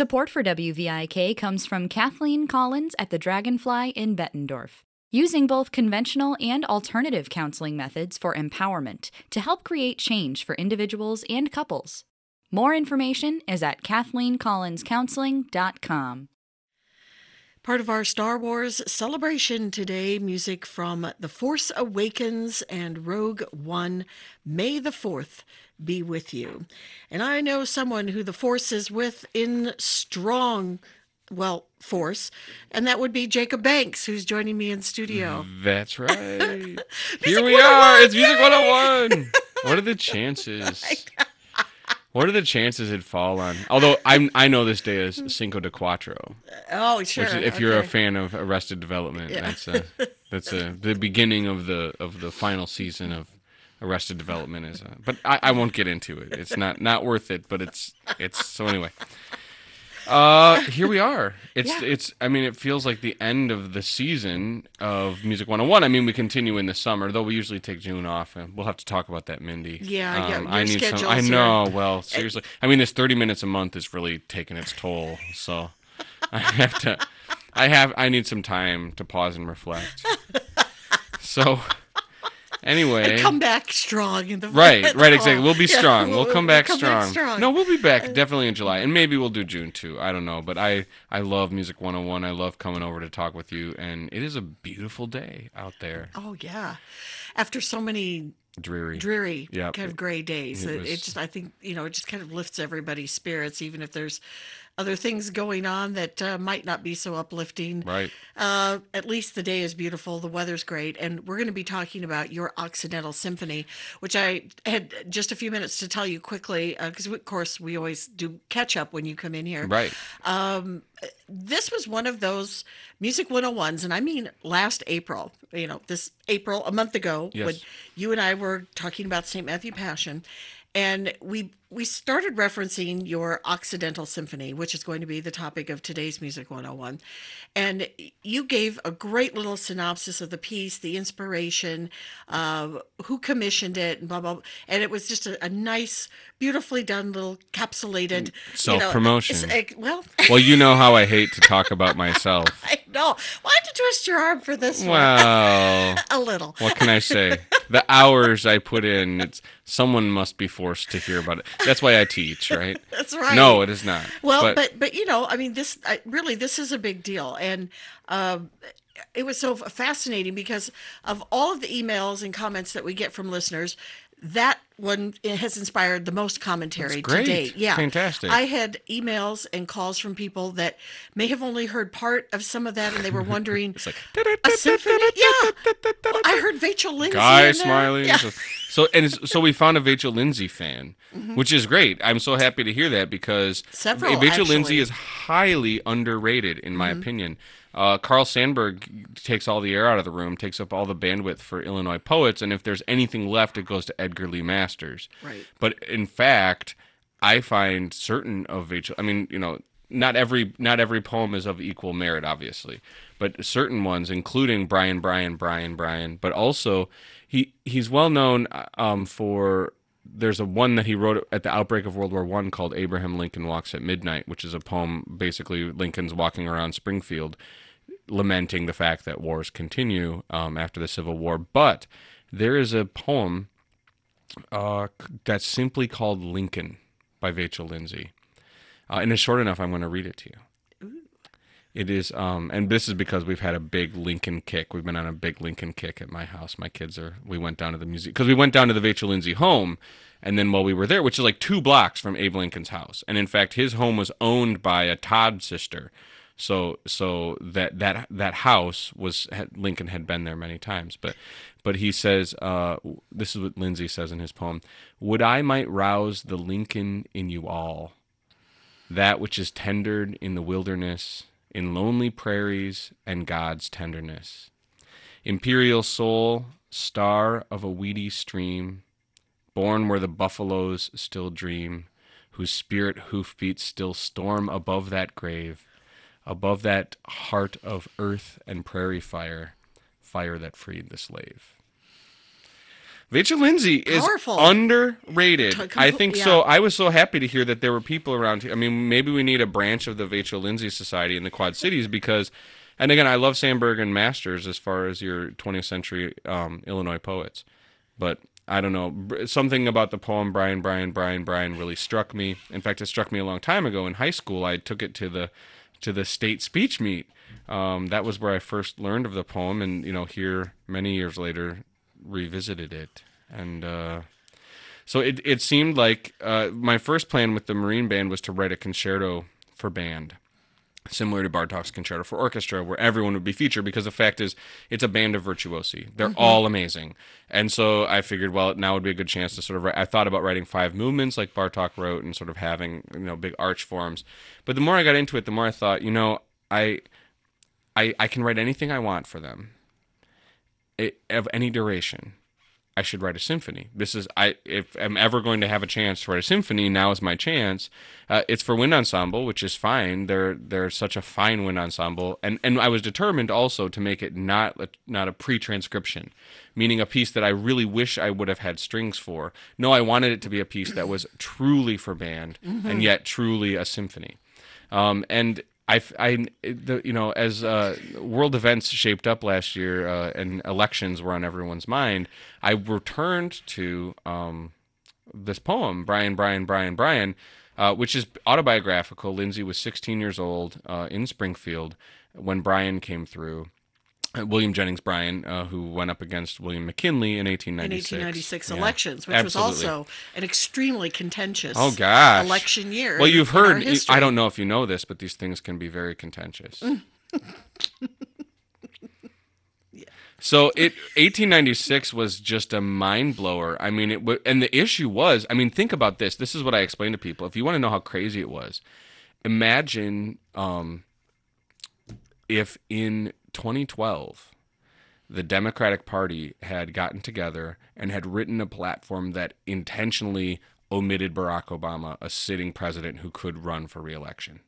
Support for WVIK comes from Kathleen Collins at the Dragonfly in Bettendorf, using both conventional and alternative counseling methods for empowerment to help create change for individuals and couples. More information is at KathleenCollinsCounseling.com. Part of our Star Wars celebration today, music from The Force Awakens and Rogue One. May the 4th be with you. And I know someone who the Force is with in strong, well, force, and that would be Jacob Bancks, who's joining me in studio. That's right. Here we oh are. It's Music 101. What are the chances? What are the chances it'd fall on? Although I'm, I know this day is Cinco de Cuatro, Oh, sure. which is, if you're a fan of Arrested Development, Yeah. that's a, that's a, the beginning of the of the final season of Arrested Development is. A, but I, I won't get into it. It's not not worth it. But it's it's so anyway. Uh, here we are. It's Yeah. it's. I mean, it feels like the end of the season of Music 101. I mean, we continue in the summer, though we usually take June off, and we'll have to talk about that, Mindy. Yeah, yeah, Um, your I need some. I are- know. Well, seriously, I mean, this 30 minutes a month is really taking its toll. So, I have to. I have. I need some time to pause and reflect. So, anyway, And come back strong in the Right, right, exactly. We'll be Yeah, strong. We'll, come, back, come strong. No, we'll be back definitely in July, and maybe we'll do June too. I don't know, but I I love Music 101. I love coming over to talk with you, and it is a beautiful day out there. Oh yeah. After so many Dreary. dreary Yep. kind of gray days, It it, it just I think you know it just kind of lifts everybody's spirits, even if there's other things going on that uh, might not be so uplifting. Right. Uh, at least the day is beautiful, the weather's great, and we're going to be talking about your Occidental Symphony, which I had just a few minutes to tell you quickly, because of course we always do catch up when you come in here. Right. Um, this was one of those Music 101s, and I mean last April, you know, this April, a month ago, Yes. when you and I were talking about St. Matthew Passion, and we we started referencing your Occidental Symphony, which is going to be the topic of today's Music 101. And you gave a great little synopsis of the piece, the inspiration, uh, who commissioned it, and blah, blah, blah. And it was just a, a nice, beautifully done little capsulated you know, Self-promotion. it's- well, Well, you know how I hate to talk about myself. I know. Why'd you twist your arm for this Well, one? A little. what can I say? The hours I put in, it's someone must be forced to hear about it. That's why I teach, right? That's right. No, it is not. Well, but but, you know, I mean, this I, really this is a big deal, and um, it was so fascinating because of all of the emails and comments that we get from listeners. That one has inspired the most commentary to date. Yeah, Fantastic. I had emails and calls from people that may have only heard part of some of that, and they were wondering. it's like a symphony? Yeah. Well, I heard Vachel Lindsay. guy smiling. Yeah. So, so and so we found a Vachel Lindsay fan, which is great. I'm so happy to hear that because. Several, Vachel Lindsay is highly underrated in my Mm-hmm. opinion. Uh, Carl Sandburg takes all the air out of the room, takes up all the bandwidth for Illinois poets, and if there's anything left, it goes to Edgar Lee Masters. Right. But in fact, I find certain of Vachel. I mean, you know, not every not every poem is of equal merit, obviously, but certain ones, including Bryan, Bryan, Bryan, Bryan, but also he he's well known um, for. There's a one that he wrote at the outbreak of World War One called "Abraham Lincoln Walks at Midnight," which is a poem basically Lincoln's walking around Springfield, lamenting the fact that wars continue um, after the Civil War. But there is a poem uh, that's simply called Lincoln by Vachel Lindsay. Uh, and it's short enough, I'm going to read it to you. It is, um, and this is because we've had a big Lincoln kick. We've been on a big Lincoln kick at my house. My kids are, we went down to the museum, because we went down to the Vachel Lindsay home. And then while we were there, which is like two blocks from Abe Lincoln's house. And in fact, his home was owned by a Todd sister. So, so that that that house was had, Lincoln had been there many times, but but he says uh, this is what Lindsay says in his poem: "Would I might rouse the Lincoln in you all, that which is tendered in the wilderness, in lonely prairies and God's tenderness, imperial soul, star of a weedy stream, born where the buffaloes still dream, whose spirit hoofbeats still storm above that grave." above that heart of earth and prairie fire, fire that freed the slave. Vachel Lindsay is Powerful. underrated. To- I think yeah. so. I was so happy to hear that there were people around here. I mean, maybe we need a branch of the Vachel Lindsay Society in the Quad Cities because, and again, I love Sandburg and Masters as far as your 20th century um, Illinois poets, but I don't know. Something about the poem Bryan, Bryan, Bryan, Bryan really struck me. In fact, it struck me a long time ago in high school. I took it to the to the state speech meet. Um, that was where I first learned of the poem, and you know, here many years later, revisited it, and uh, so it it seemed like uh, my first plan with the Marine Band was to write a concerto for band, similar to Bartok's concerto for orchestra, where everyone would be featured. Because the fact is, it's a band of virtuosi; they're all amazing, and so I figured, well, now would be a good chance to sort of. Write, I thought about writing five movements like Bartok wrote, and sort of having you know big arch forms. But the more I got into it, the more I thought, you know, I I, I can write anything I want for them of any duration. I should write a symphony. This is I if I'm ever going to have a chance to write a symphony, now is my chance. Uh, it's for wind ensemble, which is fine. They're they're such a fine wind ensemble, and and I was determined also to make it not a, not a pre-transcription, meaning a piece that I really wish I would have had strings for. No, I wanted it to be a piece that was truly for band and yet truly a symphony. Um, and I, I, the, you know, as uh, world events shaped up last year uh, and elections were on everyone's mind, I returned to um, this poem, Bryan, Bryan, Bryan, Bryan, uh, which is autobiographical. Lindsay was 16 years old uh, in Springfield when Bryan came through. Uh, William Jennings Bryan, uh, who went up against William McKinley in 1896. in 1896 Yeah, elections, which absolutely. was also an extremely contentious Oh gosh. election year. Well, you've heard. I don't know if you know this, but these things can be very contentious. So it 1896 was just a mind blower. I mean, it w- and the issue was. I mean, think about this. This is what I explain to people. If you want to know how crazy it was, imagine um, if in 2012 the Democratic Party had gotten together and had written a platform that intentionally omitted Barack Obama, a sitting president who could run for reelection.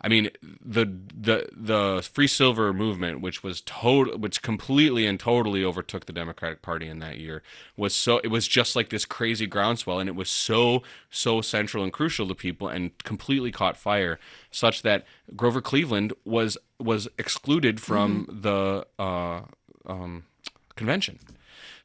I mean, the the the free silver movement, which was total, which completely and totally overtook the Democratic Party in that year, was so it was just like this crazy groundswell, and it was so so central and crucial to people, and completely caught fire, such that Grover Cleveland was was excluded from the uh, um, convention.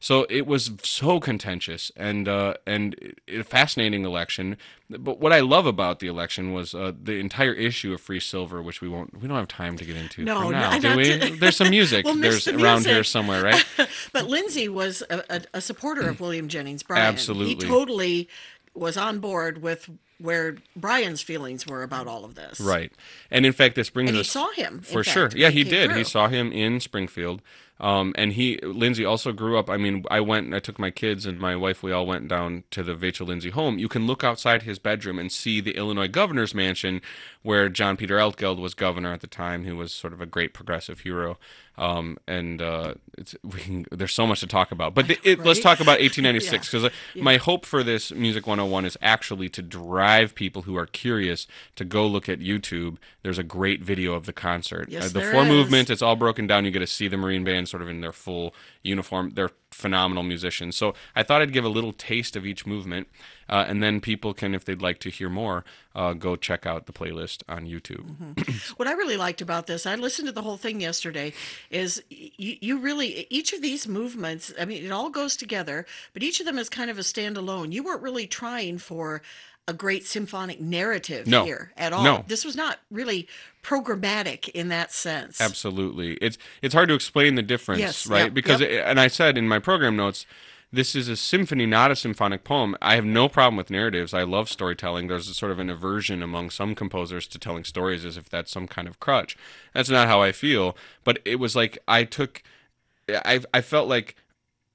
So it was so contentious and uh, and a fascinating election. But what I love about the election was uh, the entire issue of free silver, which we won't we don't have time to get into No, now, do we? to- There's some music. We'll There's the around here somewhere, right? but Lindsay was a, a, a supporter of William Jennings Bryan. Absolutely. He totally was on board with where Bryan's feelings were about all of this. Right. And in fact, this brings And he us saw him, for fact, sure. Yeah, he he did. He saw him in Springfield. Um, and he, Lindsay, also grew up. I mean, I went, I took my kids and my wife. We all went down to the Vachel Lindsay home. You can look outside his bedroom and see the Illinois governor's mansion, where John Peter Altgeld was governor at the time, who was sort of a great progressive hero. Um, and uh, it's we can, there's so much to talk about. But the, it, let's talk about 1896 because my hope for this Music 101 is actually to drive people who are curious to go look at YouTube. There's a great video of the concert. Yes, Uh, the four is. movements, it's all broken down. You get to see the Marine Band sort of in their full uniform. They're phenomenal musicians. So I thought I'd give a little taste of each movement, uh, and then people can, if they'd like to hear more, uh, go check out the playlist on YouTube. Mm-hmm. What I really liked about this, I listened to the whole thing yesterday, is you, you really, each of these movements, I mean, it all goes together, but each of them is kind of a standalone. You weren't really trying for a great symphonic narrative No. here at all. No. This was not really programmatic in that sense. Absolutely, it's it's hard to explain the difference, Yes, right? yep, because yep. it, and I said in my program notes, this is a symphony, not a symphonic poem. I have no problem with narratives. I love storytelling. There's a sort of an aversion among some composers to telling stories as if that's some kind of crutch. That's not how I feel. But it was like I took, I I felt like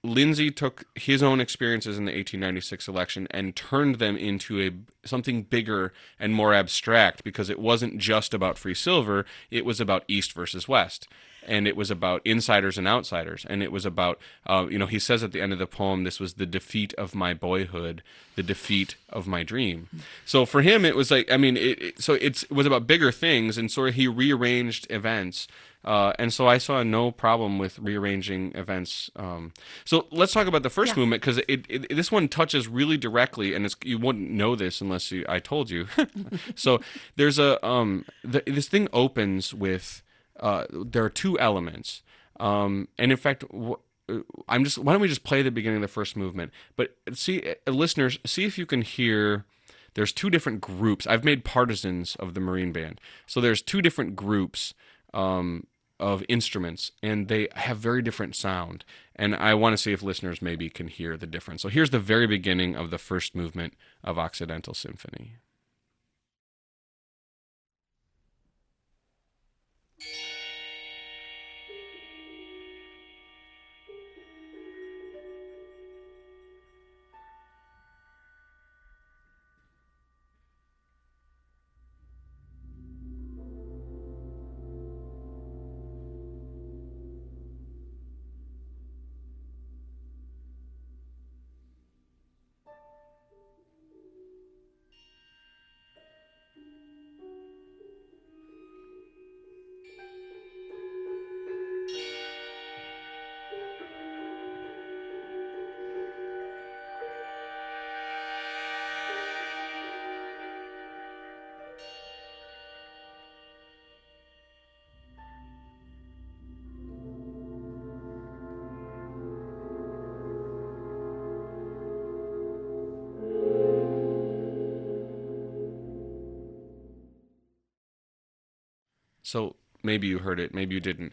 Lindsay took his own experiences in the 1896 election and turned them into a something bigger and more abstract because it wasn't just about free silver, it was about East versus West. And it was about insiders and outsiders. And it was about, uh, you know, he says at the end of the poem, this was the defeat of my boyhood, the defeat of my dream. So for him, it was like, I mean, it, it, so it was about bigger things. And sort of he rearranged events Uh, and so I saw no problem with rearranging events. Um, so let's talk about the first Yeah. movement because it, it, this one touches really directly, and it's, you wouldn't know this unless you, I told you. so there's a um, the, this thing opens with uh, there are two elements, um, and in fact. W- I'm just. Why don't we just play the beginning of the first movement? But see, uh, listeners, see if you can hear. There's two different groups. I've made partisans of the Marine Band, so there's two different groups um, of instruments, and they have very different sound. And I want to see if listeners maybe can hear the difference. So here's the very beginning of the first movement of Occidental Symphony. So maybe you heard it, maybe you didn't.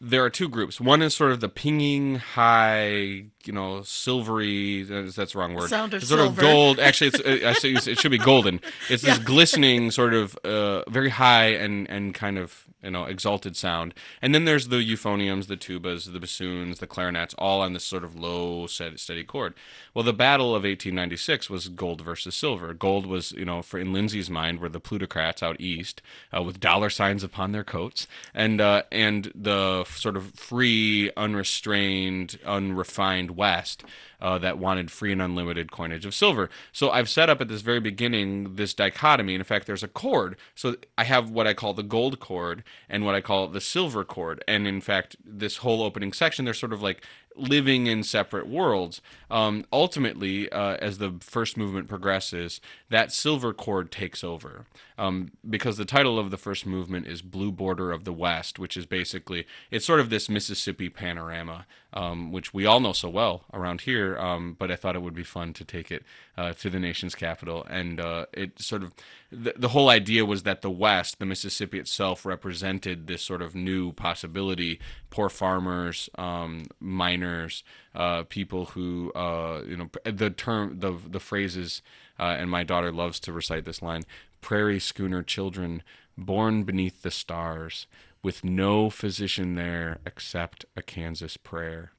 There are two groups. One is sort of the pinging, high, you know, silvery. That's that's the wrong word. Sound of sort silver. of gold. Actually, it's uh, actually it should be golden. It's this glistening, sort of uh, very high and and kind of you know exalted sound. And then there's the euphoniums, the tubas, the bassoons, the clarinets, all on this sort of low, steady, steady chord. Well, the battle of 1896 was gold versus silver. Gold was, you know, for in Lindsay's mind, were the plutocrats out east uh, with dollar signs upon their coats, and uh, and the sort of free, unrestrained, unrefined West uh, that wanted free and unlimited coinage of silver. So I've set up at this very beginning this dichotomy. In fact, there's a chord. So I have what I call the gold chord and what I call the silver chord. And in fact, this whole opening section, they're sort of like living in separate worlds. Um, ultimately, uh, as the first movement progresses, that silver chord takes over. Um, because the title of the first movement is Blue Border of the West, which is basically, it's sort of this Mississippi panorama, um, which we all know so well around here. Um, but I thought it would be fun to take it uh, to the nation's capital. And uh, it sort of, the, the whole idea was that the West, the Mississippi itself, represented this sort of new possibility. Poor farmers, um, miners, uh, people who, uh, you know, the term, the the phrases, uh, and my daughter loves to recite this line: "Prairie schooner children, born beneath the stars, with no physician there except a Kansas prayer."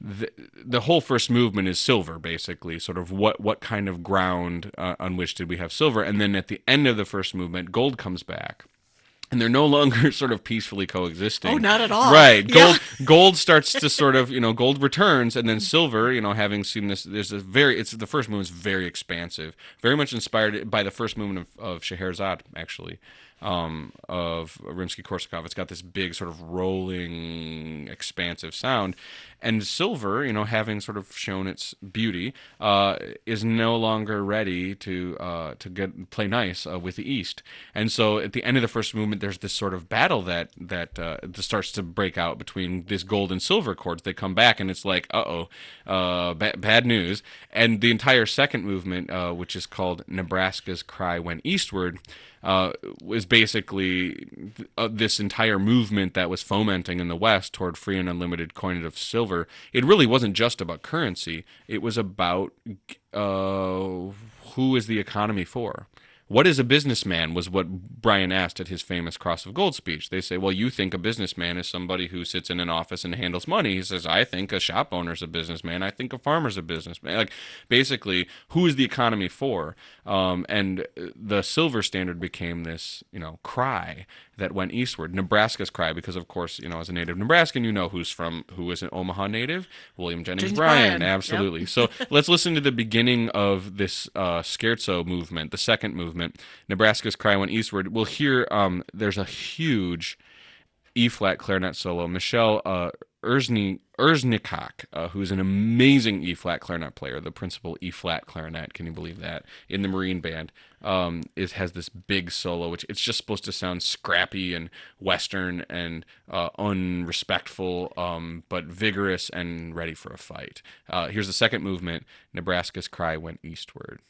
the, the whole first movement is silver basically sort of what what kind of ground uh, on which did we have silver and then at the end of the first movement gold comes back and they're no longer sort of peacefully coexisting. Oh, not at all. Right. Yeah. Gold gold starts to sort of, you know, gold returns and then silver, you know, having seen this there's a very it's the first movement is very expansive. Very much inspired by the first movement of, of Scheherazade, actually. Um, of Rimsky Korsakov. It's got this big sort of rolling, expansive sound. And silver, you know, having sort of shown its beauty, uh, is no longer ready to uh, to get play nice uh, with the East. And so at the end of the first movement, there's this sort of battle that that uh, starts to break out between this gold and silver chords. They come back, and it's like, uh oh, ba- bad news. And the entire second movement, uh, which is called Nebraska's Cry Went Eastward, uh, was basically uh, this entire movement that was fomenting in the West toward free and unlimited coinage of silver. It really wasn't just about currency; it was about uh, who is the economy for. What is a businessman? Was what Bryan asked at his famous Cross of Gold speech. They say, "Well, you think a businessman is somebody who sits in an office and handles money." He says, "I think a shop owner's a businessman. I think a farmer's a businessman." Like, basically, who is the economy for? Um, and the silver standard became this, you know, cry that went eastward. Nebraska's cry, because of course, you know, as a native Nebraskan, you know who's from who is an Omaha native, William Jennings James Bryan. Bryan, yep. Absolutely. So let's listen to the beginning of this uh, scherzo movement, the second movement, Nebraska's Cry Went Eastward. We'll hear um, there's a huge E flat clarinet solo. Michelle uh, Erzny, Erznikak, uh, who's an amazing E flat clarinet player, the principal E flat clarinet, can you believe that, in the Marine Band, um, is has this big solo, which it's just supposed to sound scrappy and Western and uh, unrespectful, um, but vigorous and ready for a fight. Uh, here's the second movement Nebraska's Cry Went Eastward.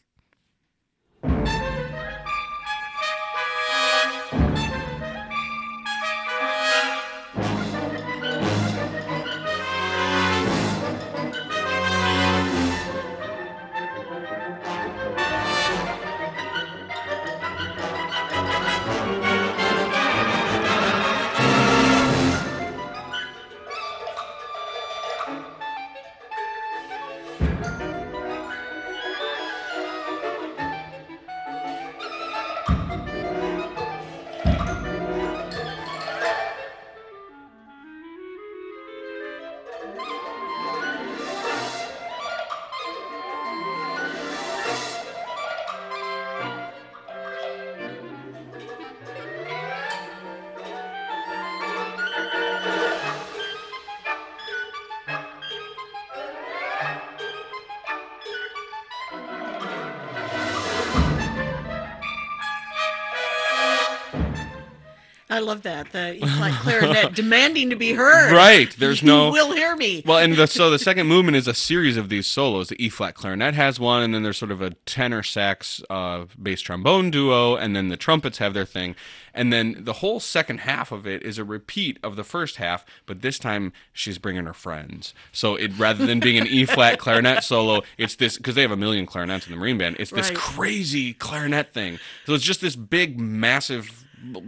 I love that. The E flat clarinet demanding to be heard. Right, there's no you no- will hear me. Well, and the, so the second movement is a series of these solos. The E flat clarinet has one, and then there's sort of a tenor sax uh, bass trombone duo, and then the trumpets have their thing. And then the whole second half of it is a repeat of the first half, but this time she's bringing her friends. So it rather than being an E flat clarinet solo, it's this because they have a million clarinets in the Marine Band. It's this Right. crazy clarinet thing. So it's just this big, massive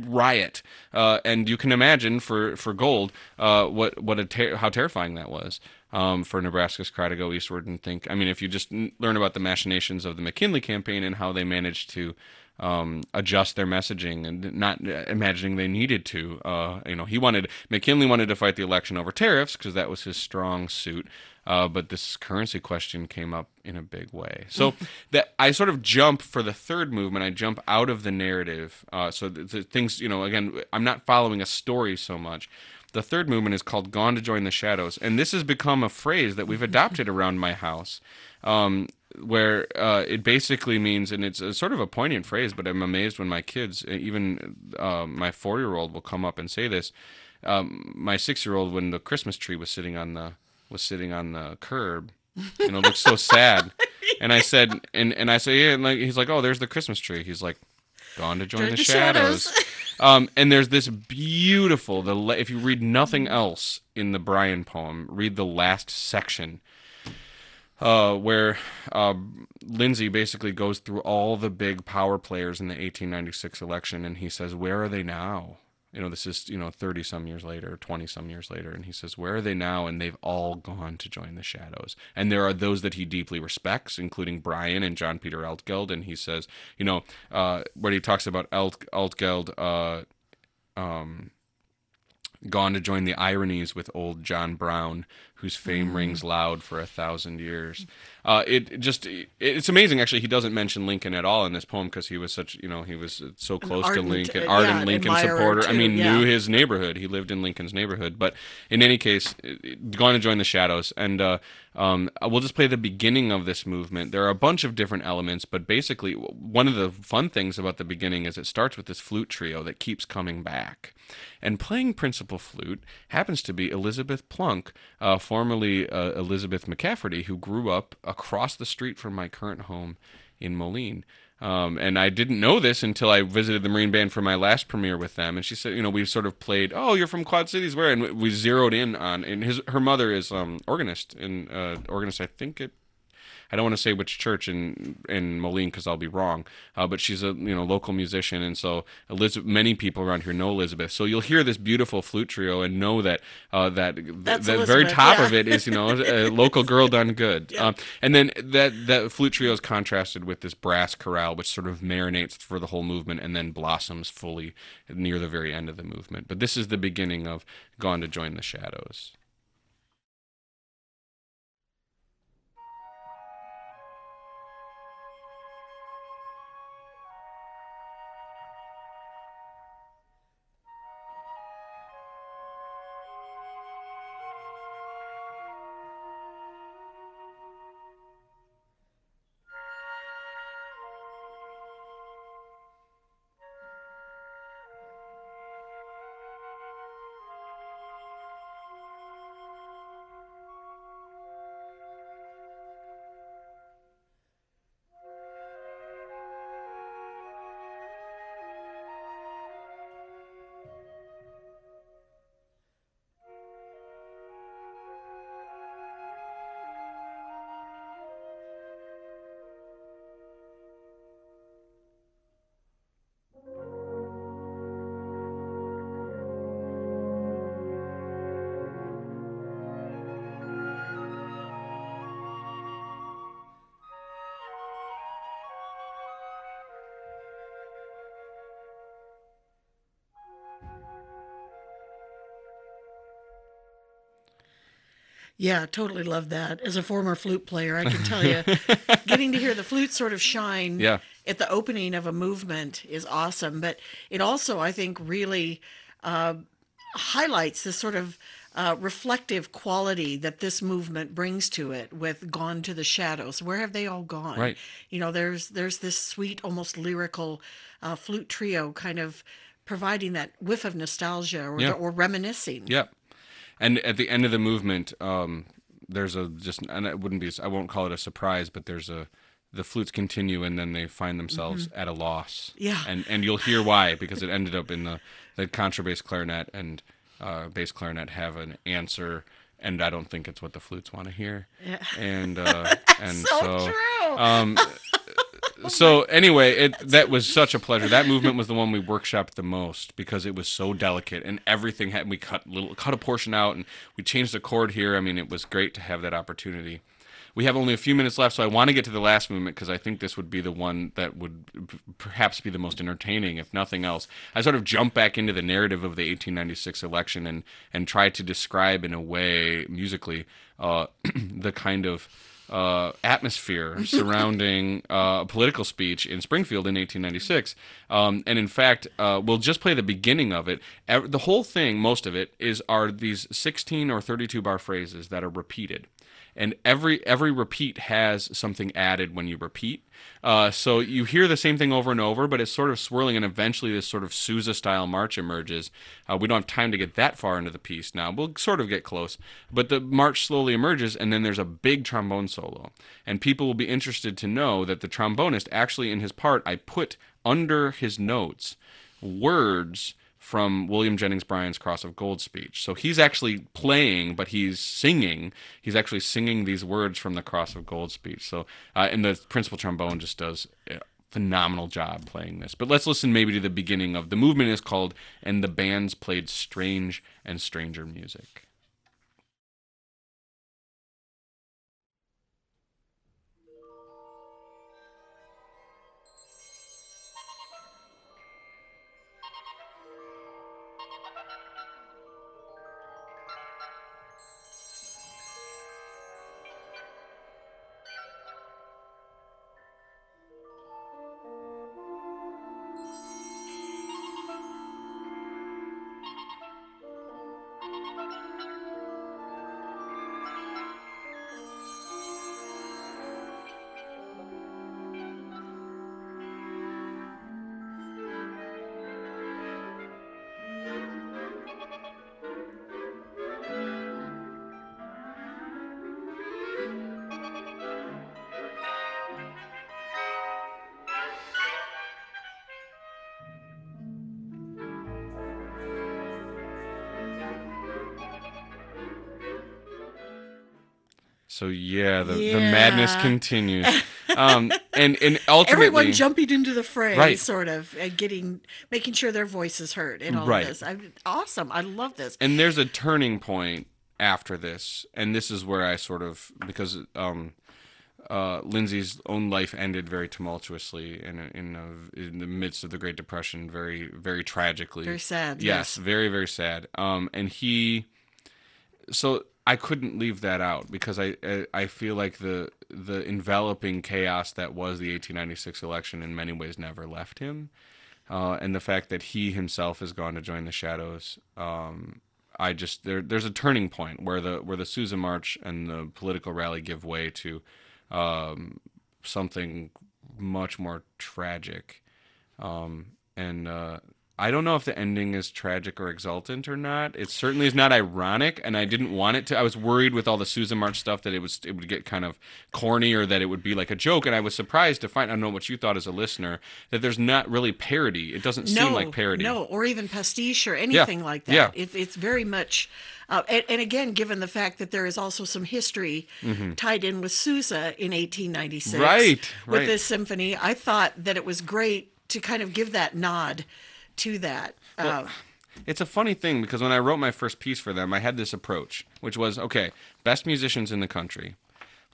riot, uh, and you can imagine for for gold uh, what what a ter- how terrifying that was. Um, for Nebraska's cry to go eastward and think. I mean, if you just learn about the machinations of the McKinley campaign and how they managed to um, adjust their messaging and not uh, imagining they needed to. Uh, you know, he wanted McKinley wanted to fight the election over tariffs because that was his strong suit. Uh, but this currency question came up in a big way. So that I sort of jump for the third movement. I jump out of the narrative. Uh, so the, the things, you know, again, I'm not following a story so much. The third movement is called "Gone to Join the Shadows," and this has become a phrase that we've adopted around my house. Um, where uh, it basically means, and it's a sort of a poignant phrase, but I'm amazed when my kids, even uh, my four year old, will come up and say this. Um, my six year old, when the Christmas tree was sitting on the was sitting on the curb, you know, looked so sad. And I said, and and I say, yeah, and like he's like, oh, there's the Christmas tree. He's like, gone to join, the, the shadows. shadows. um, and there's this beautiful the if you read nothing else in the Bryan poem, read the last section uh, where uh, Lindsay basically goes through all the big power players in the 1896 election, and he says, "Where are they now?" You know, this is you know 30 some years later, 20 some years later, and he says, "Where are they now?" And they've all gone to join the shadows. And there are those that he deeply respects, including Bryan and John Peter Altgeld. And he says, you know, uh, where he talks about Alt- Altgeld. Uh, um, gone to join the ironies with old John Brown, whose fame rings loud for a thousand years. Uh, it just it, it's amazing. Actually, he doesn't mention Lincoln at all in this poem because he was such you know he was so close ardent, to Lincoln, uh, ardent yeah, Lincoln supporter. I mean, yeah. knew his neighborhood. He lived in Lincoln's neighborhood. But in any case, it- gone to join the shadows, and uh, um, we'll just play the beginning of this movement. There are a bunch of different elements, but basically, one of the fun things about the beginning is it starts with this flute trio that keeps coming back. And playing principal flute happens to be Elizabeth Plunk, uh, formerly uh, Elizabeth McCafferty, who grew up across the street from my current home in Moline. Um, and I didn't know this until I visited the Marine Band for my last premiere with them. And she said, you know, we sort of played, oh, you're from Quad Cities, where? And we zeroed in on, and his her mother is um, organist, and uh, organist, I think it I don't want to say which church in in Moline because I'll be wrong. Uh, but she's a you know local musician, and so Elizabeth, many people around here know Elizabeth. So you'll hear this beautiful flute trio and know that uh, that th- the very top yeah. of it is you know a local girl done good. Um, and then that that flute trio is contrasted with this brass chorale, which sort of marinates for the whole movement and then blossoms fully near the very end of the movement. But this is the beginning of Gone to Join the Shadows. Yeah, totally love that. As a former flute player, I can tell you, getting to hear the flute sort of shine Yeah. at the opening of a movement is awesome. But it also, I think, really uh, highlights this sort of uh, reflective quality that this movement brings to it with "Gone to the Shadows." Where have they all gone? Right. You know, there's there's this sweet, almost lyrical uh, flute trio, kind of providing that whiff of nostalgia or, Yeah. or reminiscing. Yep. And at the end of the movement, um, there's a just, and it wouldn't be, I won't call it a surprise, but there's a, the flutes continue and then they find themselves at a loss. Mm-hmm. Yeah. And and you'll hear why because it ended up in the the contrabass clarinet and uh, bass clarinet have an answer, and I don't think it's what the flutes want to hear. Yeah. And uh, and So so, true. Um, so anyway, it that was such a pleasure. That movement was the one we workshopped the most because it was so delicate and everything had. We cut little cut a portion out and we changed the chord here. I mean, it was great to have that opportunity. We have only a few minutes left, so I want to get to the last movement because I think this would be the one that would perhaps be the most entertaining, if nothing else. I sort of jump back into the narrative of the 1896 election and and try to describe in a way musically uh, the kind of uh, atmosphere surrounding uh, a political speech in Springfield in 1896. Um, and in fact, uh, we'll just play the beginning of it. The whole thing, most of it, is are these 16 or 32 bar phrases that are repeated. And every every repeat has something added when you repeat. Uh, so you hear the same thing over and over, but it's sort of swirling, and eventually this sort of Sousa style march emerges. Uh, we don't have time to get that far into the piece now. We'll sort of get close, but the march slowly emerges, and then there's a big trombone solo. And people will be interested to know that the trombonist actually, in his part, I put under his notes words from William Jennings Bryan's Cross of Gold speech. So he's actually playing, but he's singing. He's actually singing these words from the Cross of Gold speech. So, uh, and the principal trombone just does a phenomenal job playing this. But let's listen maybe to the beginning of the movement is called "And the Bands Played Strange and Stranger Music." So yeah, the, the madness continues. Um, and and ultimately, Everyone jumping into the fray, Right. sort of, and getting, making sure their voice is heard in all Right. of this. I, awesome. I love this. and there's a turning point after this, and this is where I sort of because um, uh, Lindsay's own life ended very tumultuously in in, a, in the midst of the Great Depression, very very tragically. Very sad, Yes, yes. very very sad. Um, and he, so I couldn't leave that out because I I, I feel like the the enveloping chaos that was the 1896 election in many ways never left him. Uh, and the fact that he himself has gone to join the shadows, um, I just there there's a turning point where the where the Sousa March and the political rally give way to um, something much more tragic, um, and uh, I don't know if the ending is tragic or exultant or not. It certainly is not ironic, and I didn't want it to. I was worried with all the Sousa March stuff that it was it would get kind of corny or that it would be like a joke, and I was surprised to find I don't know what you thought as a listener that there's not really parody. It doesn't no, seem like parody. no, or even pastiche or anything like that. Yeah. It, it's very much, uh, and, and again, given the fact that there is also some history tied in with Sousa in 1896, Mm-hmm. Right, with right. this symphony, I thought that it was great to kind of give that nod to that. uh, It's a funny thing because when I wrote my first piece for them, I had this approach, which was okay, best musicians in the country.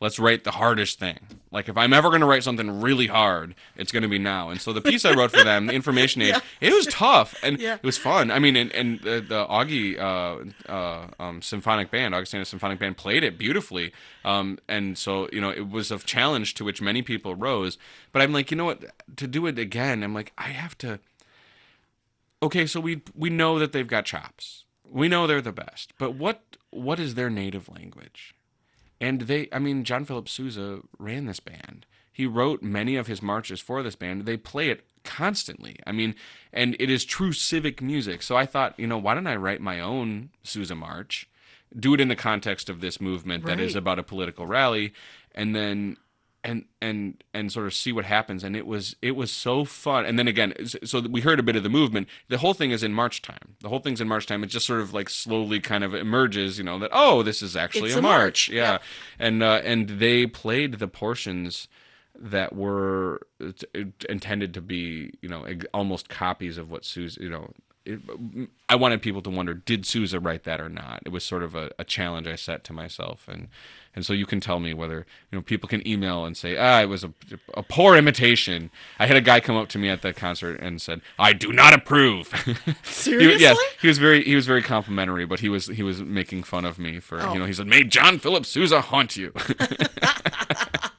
let's write the hardest thing. Like if I'm ever going to write something really hard, it's going to be now. And so the piece I wrote for them, the information aid, it was tough and Yeah. it was fun. I mean, and, and the, the Augie uh, uh, um, Symphonic Band, Augustana Symphonic Band, played it beautifully. Um, and so you know, it was a challenge to which many people rose. But I'm like, you know what? To do it again, I'm like, I have to okay, so we we know that they've got chops. We know they're the best. But what what is their native language? And they I mean John Philip Sousa ran this band. He wrote many of his marches for this band. They play it constantly. I mean, and it is true civic music. So I thought, you know, why don't I write my own Sousa march? Do it in the context of this movement that is about a political rally and then and and and sort of see what happens. And it was it was so fun. And then again so we heard a bit of the movement. The whole thing is in march time. The whole thing's in march time. It just sort of like slowly kind of emerges you know that oh this is actually It's a march, march, yeah. Yep. and uh and they played the portions that were intended to be you know almost copies of what Sousa you know it, I wanted people to wonder did Sousa write that or not? It was sort of a, a challenge I set to myself. And and so you can tell me whether you know people can email and say ah it was a, a poor imitation. I had a guy come up to me at the concert and said I do not approve. Seriously? He- yes he was very he was very complimentary but he was he was making fun of me for Oh. you know he said may John Philip Sousa haunt you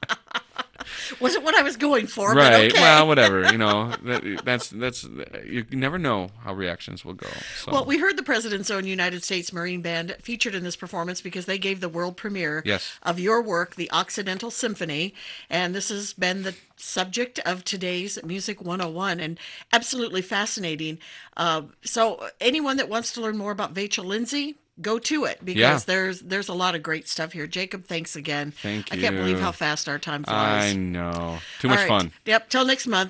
Wasn't what I was going for, right but okay. well whatever you know that, that's that's you never know how reactions will go so Well, we heard the President's Own United States Marine Band featured in this performance because they gave the world premiere Yes. of your work, the Occidental Symphony. And this has been the subject of today's Music 101 and absolutely fascinating. Uh, so, anyone that wants to learn more about Vachel Lindsay, go to it because Yeah. there's there's a lot of great stuff here. Jacob, thanks again. Thank you. I can't believe how fast our time flies. I know too much right. fun Yep. Till next month.